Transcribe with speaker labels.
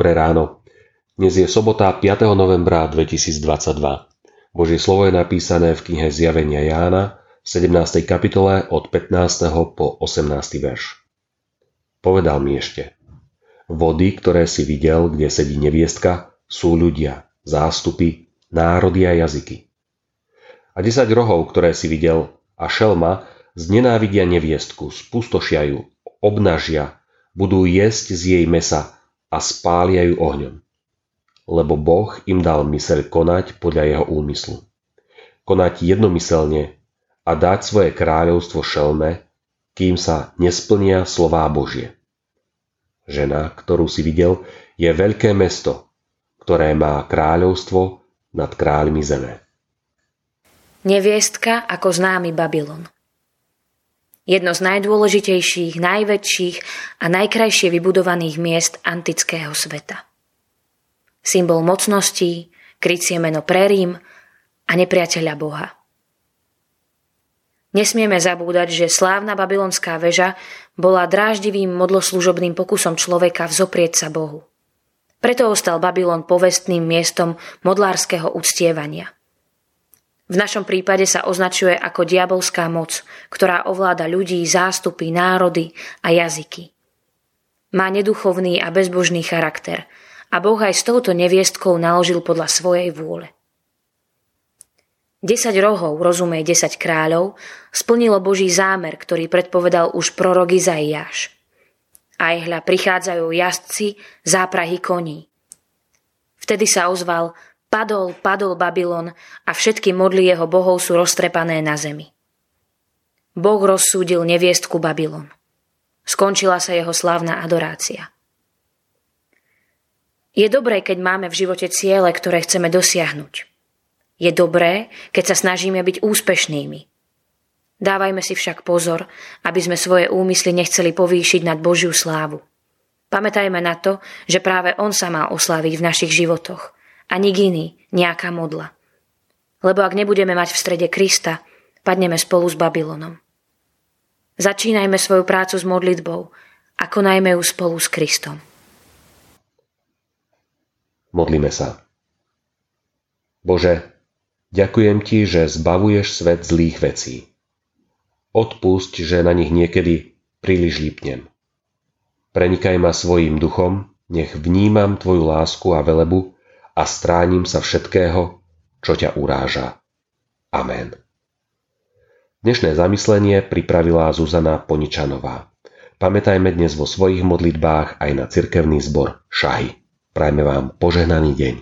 Speaker 1: Dobré ráno. Dnes je sobota 5. novembra 2022. Božie slovo je napísané v knihe Zjavenia Jána v 17. kapitole od 15. po 18. verš. Povedal mi ešte. Vody, ktoré si videl, kde sedí neviestka, sú ľudia, zástupy, národy a jazyky. A desať rohov, ktoré si videl, a šelma, znenávidia neviestku, spustošia ju, obnažia, budú jesť z jej mesa a spália ju ohňom. Lebo Boh im dal myseľ konať podľa jeho úmyslu. Konať jednomyselne a dať svoje kráľovstvo šelme, kým sa nesplnia slová Božie. Žena, ktorú si videl, je veľké mesto, ktoré má kráľovstvo nad kráľmi zeme.
Speaker 2: Neviestka ako známy Babylon. Jedno z najdôležitejších, najväčších a najkrajšie vybudovaných miest antického sveta. Symbol mocností, krycie meno pre Rím a nepriateľa Boha. Nesmieme zabúdať, že slávna babylonská väža bola dráždivým modloslužobným pokusom človeka vzoprieť sa Bohu. Preto ostal Babylon povestným miestom modlárskeho uctievania – v našom prípade sa označuje ako diabolská moc, ktorá ovláda ľudí, zástupy, národy a jazyky. Má neduchovný a bezbožný charakter a Boh aj s touto neviestkou naložil podľa svojej vôle. 10 rohov, rozumej 10 kráľov, splnilo Boží zámer, ktorý predpovedal už prorok Izaiáš. Aj hľa prichádzajú jazdci, záprahy koní. Vtedy sa ozval Padol, padol Babylon a všetky modly jeho bohov sú roztrepané na zemi. Boh rozsúdil neviestku Babylon. Skončila sa jeho slávna adorácia. Je dobré, keď máme v živote ciele, ktoré chceme dosiahnuť. Je dobré, keď sa snažíme byť úspešnými. Dávajme si však pozor, aby sme svoje úmysly nechceli povýšiť nad Božiu slávu. Pamätajme na to, že práve On sa má osláviť v našich životoch – a nik nejaká modla. Lebo ak nebudeme mať v strede Krista, padneme spolu s Babylonom. Začínajme svoju prácu s modlitbou a konajme ju spolu s Kristom.
Speaker 1: Modlíme sa. Bože, ďakujem Ti, že zbavuješ svet zlých vecí. Odpusť, že na nich niekedy príliš lípnem. Prenikaj ma svojim duchom, nech vnímam Tvoju lásku a velebu a stránim sa všetkého, čo ťa uráža. Amen. Dnešné zamyslenie pripravila Zuzana Poničanová. Pamätajme dnes vo svojich modlitbách aj na cirkevný zbor Šahy. Prajme vám požehnaný deň.